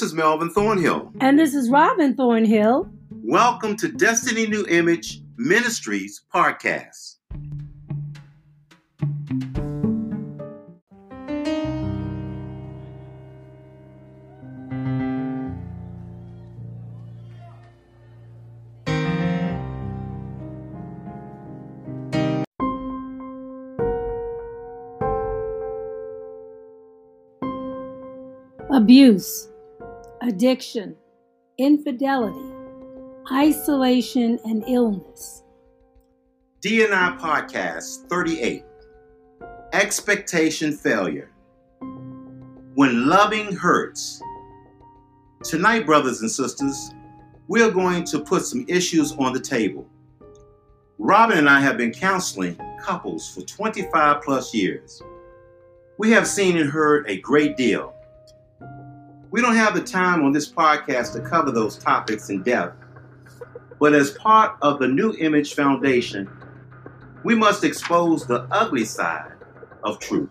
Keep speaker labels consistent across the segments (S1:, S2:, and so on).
S1: This is Melvin Thornhill.
S2: And this is Robin Thornhill.
S1: Welcome to Destiny New Image Ministries podcast.
S2: Abuse, addiction, infidelity, isolation, and illness.
S1: DNI Podcast 38 Expectation Failure. When loving hurts. Tonight, brothers and sisters, we're going to put some issues on the table. Robin and I have been counseling couples for 25 plus years. We have seen and heard a great deal. We don't have the time on this podcast to cover those topics in depth, but as part of the New Image Foundation, we must expose the ugly side of truth.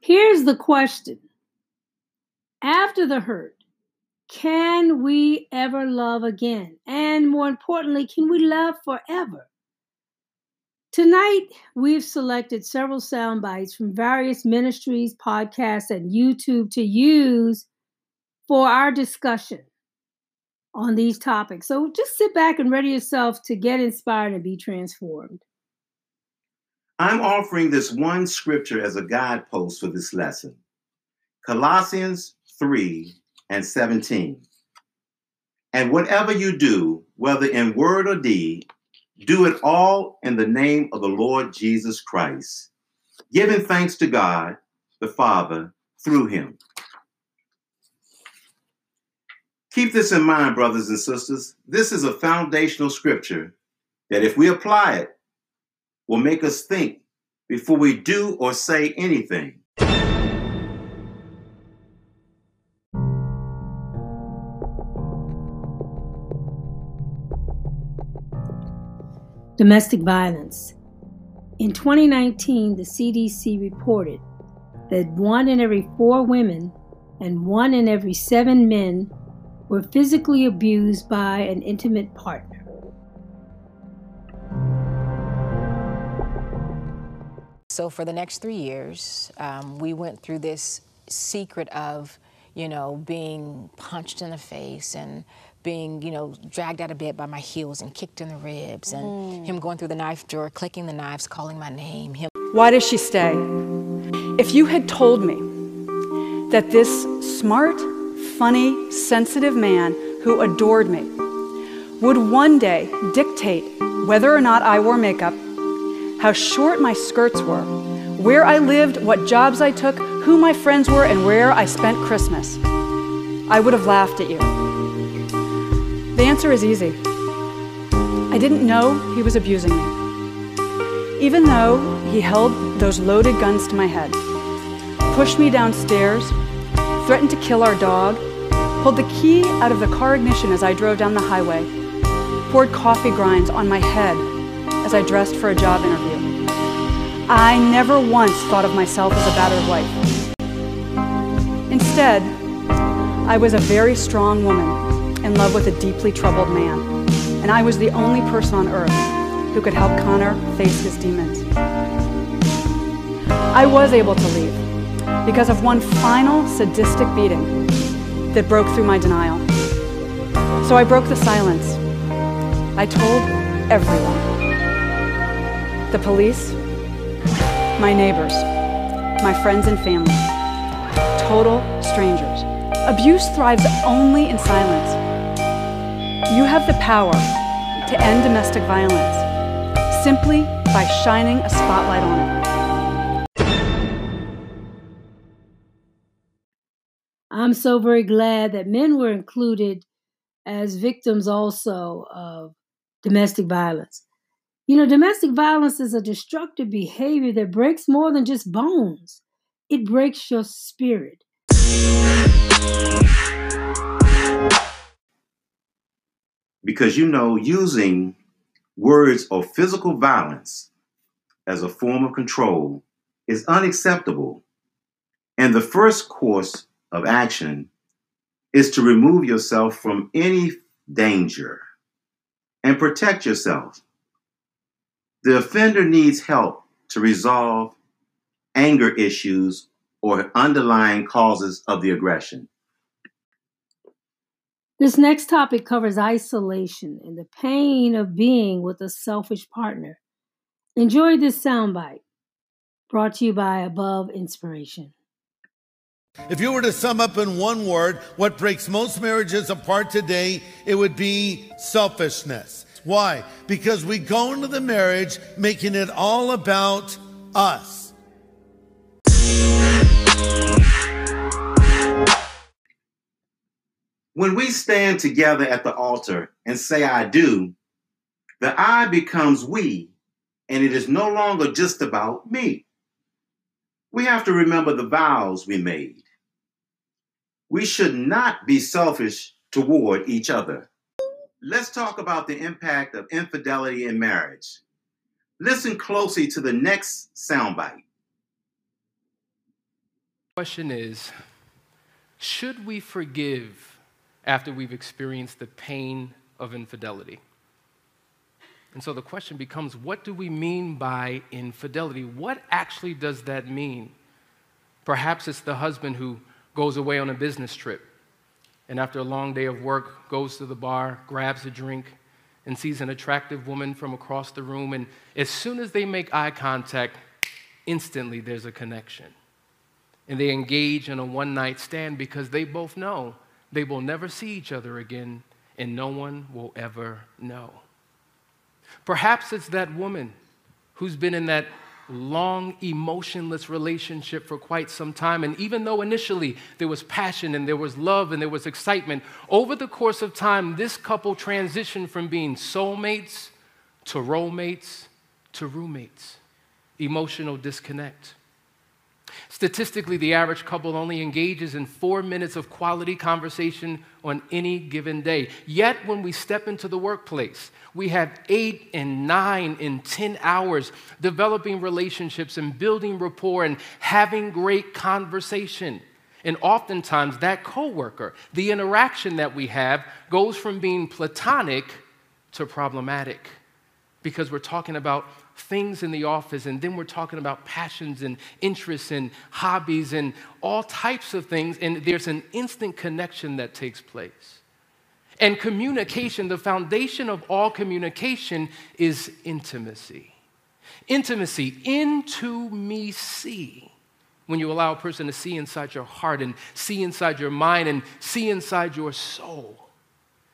S2: Here's the question After the hurt, can we ever love again? And more importantly, can we love forever? Tonight, we've selected several sound bites from various ministries, podcasts, and YouTube to use for our discussion on these topics. So just sit back and ready yourself to get inspired and be transformed.
S1: I'm offering this one scripture as a guidepost for this lesson Colossians 3 and 17. And whatever you do, whether in word or deed, do it all in the name of the Lord Jesus Christ, giving thanks to God the Father through him. Keep this in mind, brothers and sisters. This is a foundational scripture that, if we apply it, will make us think before we do or say anything.
S2: Domestic violence. In 2019, the CDC reported that one in every four women and one in every seven men were physically abused by an intimate partner.
S3: So for the next three years, um, we went through this secret of, you know, being punched in the face and being, you know, dragged out of bed by my heels and kicked in the ribs, and mm. him going through the knife drawer, clicking the knives, calling my name. Him.
S4: Why does she stay? If you had told me that this smart, funny, sensitive man who adored me would one day dictate whether or not I wore makeup, how short my skirts were, where I lived, what jobs I took, who my friends were, and where I spent Christmas. I would have laughed at you. The answer is easy. I didn't know he was abusing me. Even though he held those loaded guns to my head, pushed me downstairs, threatened to kill our dog, pulled the key out of the car ignition as I drove down the highway, poured coffee grinds on my head as I dressed for a job interview. I never once thought of myself as a battered wife. Instead, I was a very strong woman in love with a deeply troubled man, and I was the only person on earth who could help Connor face his demons. I was able to leave because of one final sadistic beating that broke through my denial. So I broke the silence. I told everyone the police, my neighbors, my friends and family, total strangers. Abuse thrives only in silence. You have the power to end domestic violence simply by shining a spotlight on it.
S2: I'm so very glad that men were included as victims also of domestic violence. You know, domestic violence is a destructive behavior that breaks more than just bones, it breaks your spirit.
S1: Because you know, using words of physical violence as a form of control is unacceptable. And the first course of action is to remove yourself from any danger and protect yourself. The offender needs help to resolve anger issues or underlying causes of the aggression.
S2: This next topic covers isolation and the pain of being with a selfish partner. Enjoy this soundbite brought to you by Above Inspiration.
S5: If you were to sum up in one word what breaks most marriages apart today, it would be selfishness. Why? Because we go into the marriage making it all about us.
S1: When we stand together at the altar and say, I do, the I becomes we, and it is no longer just about me. We have to remember the vows we made. We should not be selfish toward each other. Let's talk about the impact of infidelity in marriage. Listen closely to the next soundbite.
S6: The question is Should we forgive after we've experienced the pain of infidelity. And so the question becomes what do we mean by infidelity? What actually does that mean? Perhaps it's the husband who goes away on a business trip and after a long day of work goes to the bar, grabs a drink, and sees an attractive woman from across the room. And as soon as they make eye contact, instantly there's a connection. And they engage in a one night stand because they both know they will never see each other again, and no one will ever know. Perhaps it's that woman who's been in that long, emotionless relationship for quite some time. And even though initially there was passion and there was love and there was excitement, over the course of time, this couple transitioned from being soulmates to roommates to roommates. Emotional disconnect. Statistically, the average couple only engages in four minutes of quality conversation on any given day. Yet, when we step into the workplace, we have eight and nine and 10 hours developing relationships and building rapport and having great conversation. And oftentimes, that coworker, the interaction that we have, goes from being platonic to problematic because we're talking about things in the office, and then we're talking about passions and interests and hobbies and all types of things, and there's an instant connection that takes place. And communication, the foundation of all communication is intimacy. Intimacy, into me see. When you allow a person to see inside your heart and see inside your mind and see inside your soul.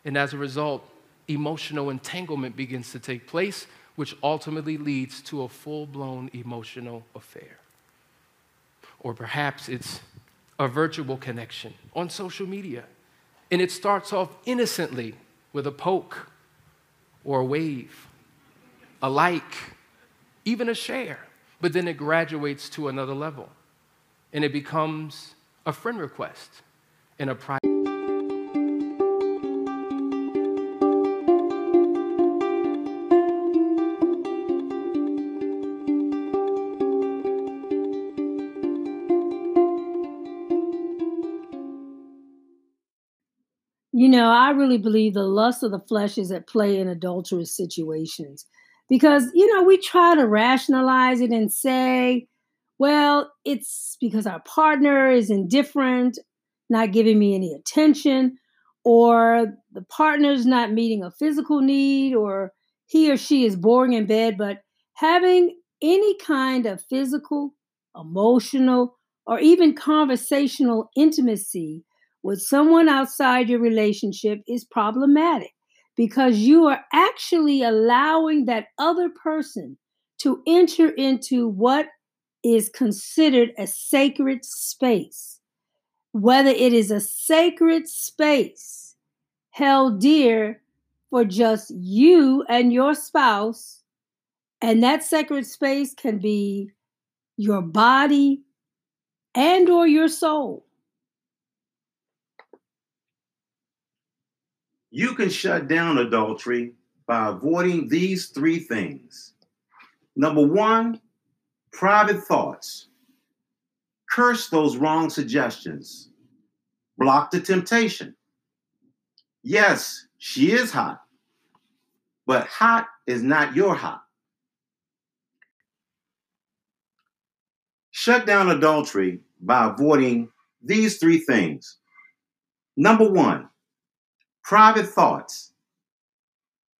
S6: And as a result, emotional entanglement begins to take place which ultimately leads to a full blown emotional affair. Or perhaps it's a virtual connection on social media, and it starts off innocently with a poke or a wave, a like, even a share, but then it graduates to another level and it becomes a friend request and a private.
S2: You know, I really believe the lust of the flesh is at play in adulterous situations because, you know, we try to rationalize it and say, well, it's because our partner is indifferent, not giving me any attention, or the partner's not meeting a physical need, or he or she is boring in bed. But having any kind of physical, emotional, or even conversational intimacy with someone outside your relationship is problematic because you are actually allowing that other person to enter into what is considered a sacred space. Whether it is a sacred space held dear for just you and your spouse, and that sacred space can be your body and or your soul
S1: You can shut down adultery by avoiding these three things. Number one, private thoughts. Curse those wrong suggestions. Block the temptation. Yes, she is hot, but hot is not your hot. Shut down adultery by avoiding these three things. Number one, private thoughts.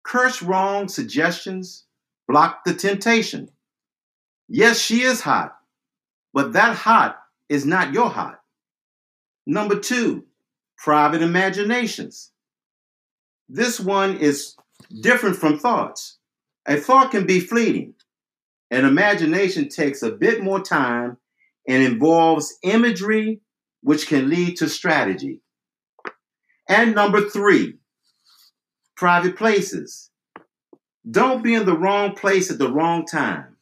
S1: Curse wrong suggestions, block the temptation. Yes, she is hot, but that hot is not your hot. Number two, private imaginations. This one is different from thoughts. A thought can be fleeting. An imagination takes a bit more time and involves imagery, which can lead to strategy. And number three, private places. Don't be in the wrong place at the wrong time.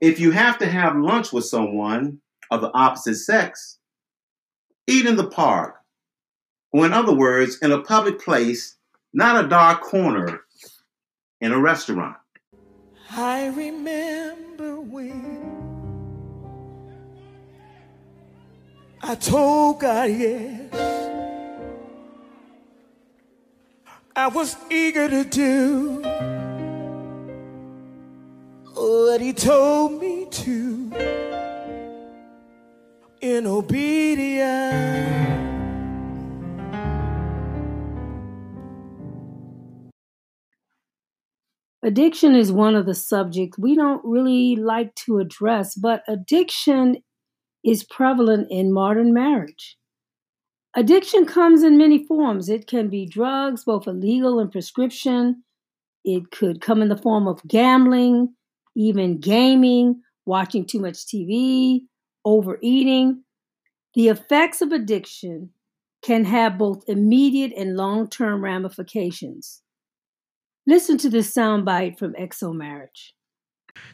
S1: If you have to have lunch with someone of the opposite sex, eat in the park, or in other words, in a public place, not a dark corner in a restaurant.
S7: I remember when I told God yes. I was eager to do what He told me to in obedience.
S2: Addiction is one of the subjects we don't really like to address, but addiction is prevalent in modern marriage. Addiction comes in many forms. It can be drugs, both illegal and prescription. It could come in the form of gambling, even gaming, watching too much TV, overeating. The effects of addiction can have both immediate and long term ramifications. Listen to this soundbite from XO Marriage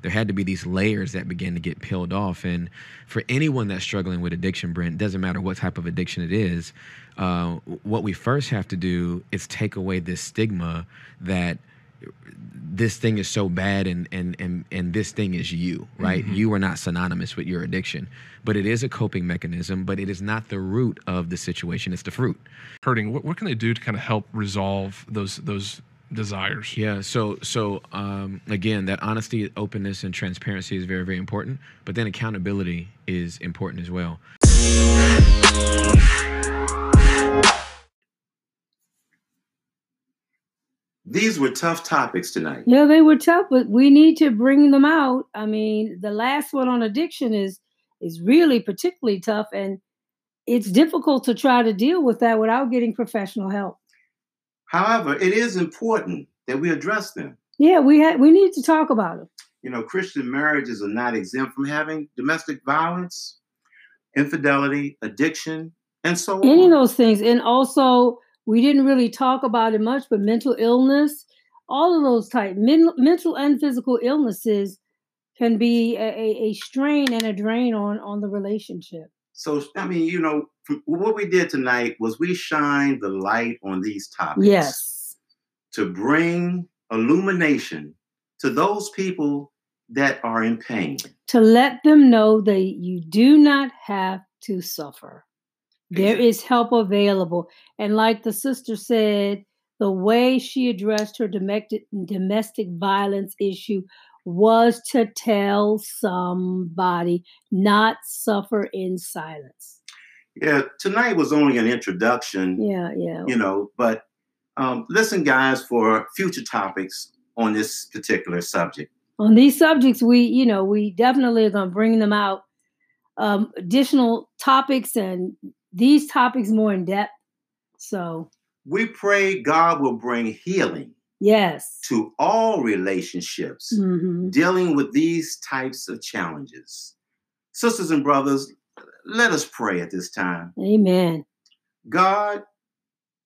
S8: there had to be these layers that began to get peeled off. And for anyone that's struggling with addiction, Brent, doesn't matter what type of addiction it is, uh, what we first have to do is take away this stigma that this thing is so bad and and and and this thing is you right mm-hmm. you are not synonymous with your addiction but it is a coping mechanism but it is not the root of the situation it's the fruit
S9: hurting what, what can they do to kind of help resolve those those desires.
S8: Yeah. So so um, again, that honesty, openness, and transparency is very very important. But then accountability is important as well.
S1: These were tough topics tonight.
S2: Yeah, they were tough, but we need to bring them out. I mean, the last one on addiction is is really particularly tough, and it's difficult to try to deal with that without getting professional help.
S1: However, it is important that we address them.
S2: Yeah, we had we need to talk about them.
S1: You know, Christian marriages are not exempt from having domestic violence, infidelity, addiction, and so on.
S2: Any
S1: on.
S2: of those things. And also, we didn't really talk about it much, but mental illness, all of those type men, mental and physical illnesses can be a, a, a strain and a drain on on the relationship.
S1: So, I mean, you know, what we did tonight was we shined the light on these topics.
S2: Yes.
S1: To bring illumination to those people that are in pain.
S2: To let them know that you do not have to suffer. There is help available. And like the sister said, the way she addressed her domestic domestic violence issue was to tell somebody, not suffer in silence.
S1: Yeah, tonight was only an introduction.
S2: Yeah, yeah.
S1: You know, but um, listen, guys, for future topics on this particular subject.
S2: On these subjects, we, you know, we definitely are going to bring them out. Um, additional topics and these topics more in depth. So
S1: we pray God will bring healing
S2: Yes.
S1: To all relationships mm-hmm. dealing with these types of challenges. Sisters and brothers, let us pray at this time.
S2: Amen.
S1: God,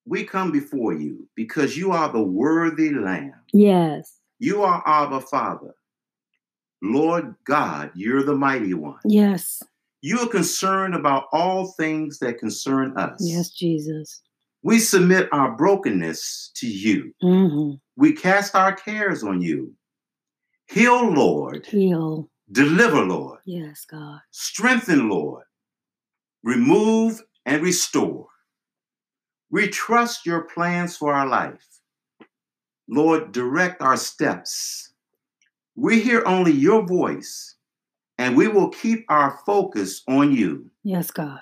S1: we come before you because you are the worthy Lamb.
S2: Yes.
S1: You are our Father. Lord God, you're the mighty one.
S2: Yes.
S1: You are concerned about all things that concern us.
S2: Yes, Jesus.
S1: We submit our brokenness to you.
S2: hmm
S1: We cast our cares on you. Heal, Lord.
S2: Heal.
S1: Deliver, Lord.
S2: Yes, God.
S1: Strengthen, Lord. Remove and restore. We trust your plans for our life. Lord, direct our steps. We hear only your voice, and we will keep our focus on you.
S2: Yes, God.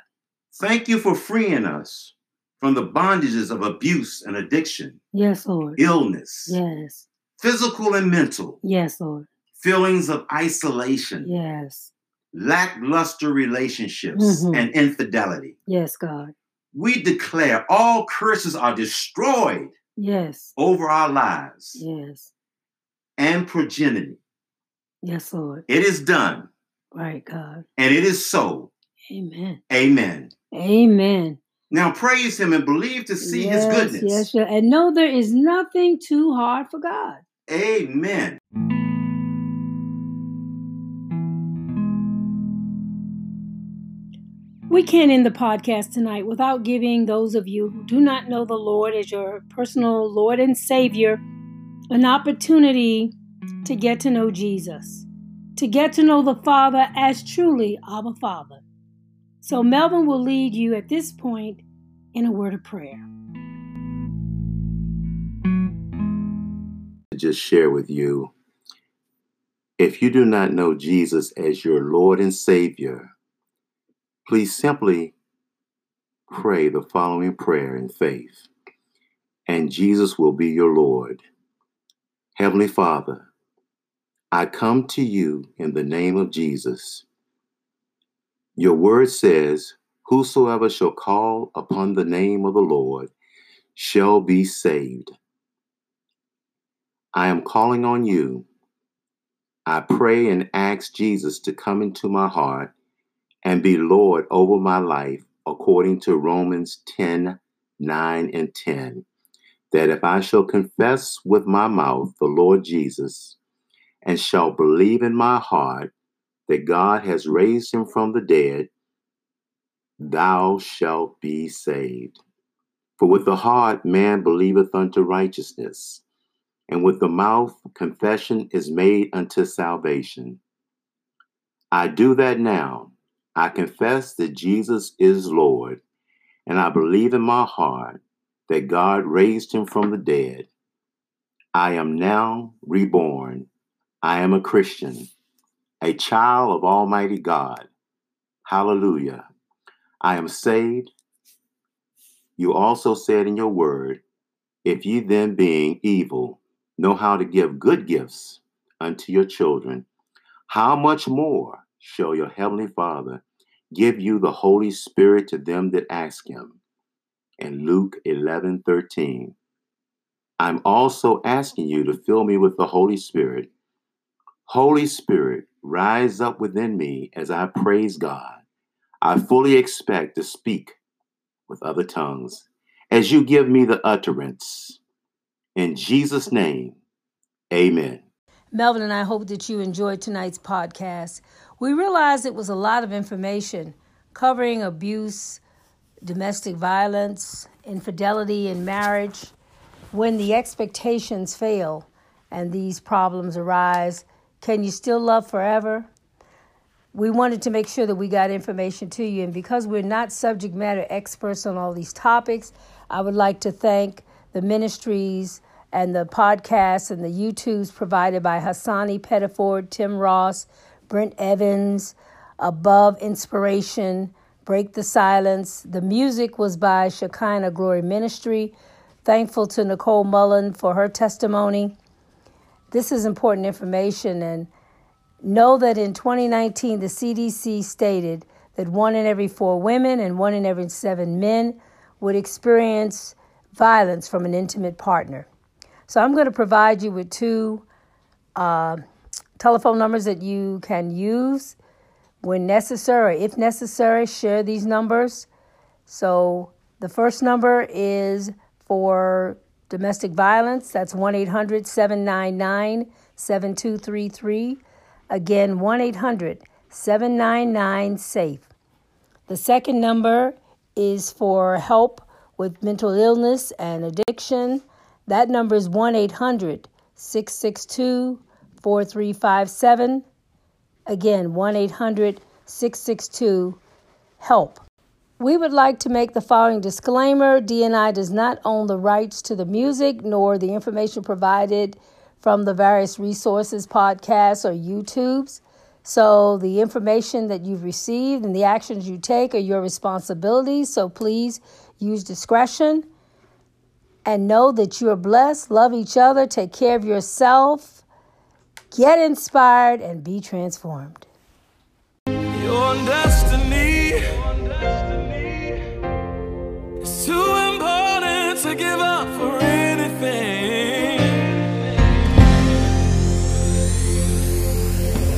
S1: Thank you for freeing us from the bondages of abuse and addiction,
S2: Yes, Lord.
S1: illness,
S2: Yes.
S1: physical and mental,
S2: Yes, Lord.
S1: Feelings of isolation,
S2: Yes.
S1: lackluster relationships,
S2: Mhm.
S1: and infidelity.
S2: Yes, God.
S1: We declare all curses are destroyed
S2: Yes.
S1: over our lives
S2: Yes.
S1: and progeny.
S2: Yes, Lord.
S1: It is done,
S2: Right, God.
S1: and it is so.
S2: Amen.
S1: Amen.
S2: Amen.
S1: Now praise him and believe to see
S2: yes,
S1: his goodness.
S2: Yes, yes. And know there is nothing too hard for God.
S1: Amen.
S2: We can't end the podcast tonight without giving those of you who do not know the Lord as your personal Lord and Savior an opportunity to get to know Jesus, to get to know the Father as truly our Father. So, Melvin will lead you at this point in a word of prayer.
S1: just share with you if you do not know Jesus as your Lord and Savior, please simply pray the following prayer in faith, and Jesus will be your Lord. Heavenly Father, I come to you in the name of Jesus. Your word says, Whosoever shall call upon the name of the Lord shall be saved. I am calling on you. I pray and ask Jesus to come into my heart and be Lord over my life according to Romans 10 9 and 10. That if I shall confess with my mouth the Lord Jesus and shall believe in my heart that God has raised him from the dead, thou shalt be saved. For with the heart man believeth unto righteousness and with the mouth confession is made unto salvation. I do that now. I confess that Jesus is Lord, and I believe in my heart that God raised him from the dead. I am now reborn. I am a Christian, a child of Almighty God. Hallelujah. I am saved. You also said in your word, if ye then being evil, know how to give good gifts unto your children, how much more shall your heavenly Father give you the Holy Spirit to them that ask him? And Luke 11 13. I'm also asking you to fill me with the Holy Spirit. Holy Spirit, rise up within me as I praise God. I fully expect to speak with other tongues as you give me the utterance. In Jesus' name, amen.
S2: Melvin and I hope that you enjoyed tonight's podcast. We realized it was a lot of information covering abuse, domestic violence, infidelity in marriage. When the expectations fail and these problems arise, can you still love forever? We wanted to make sure that we got information to you, and because we're not subject matter experts on all these topics, I would like to thank the ministries and the podcasts and the YouTubes provided by Hassani Pettiford, Tim Ross, Brent Evans, Above Inspiration, Break the Silence. The music was by Shekinah Glory Ministry. Thankful to Nicole Mullen for her testimony. This is important information, and know that in 2019, the CDC stated that one in every four women and one in every seven men would experience violence from an intimate partner. So I'm going to provide you with two uh, telephone numbers that you can use when necessary, if necessary, share these numbers. So the first number is for domestic violence. That's 1 800 799 7233. Again, 1 800 799 SAFE. The second number is for help with mental illness and addiction. That number is 1 800 662 4357. Again, 1 800 662 HELP. We would like to make the following disclaimer DNI does not own the rights to the music nor the information provided from the various resources, podcasts, or YouTubes. So, the information that you've received and the actions you take are your responsibility. So, please use discretion and know that you are blessed. Love each other, take care of yourself, Get inspired and be transformed.
S7: Your destiny, Your destiny. too important to give up for it.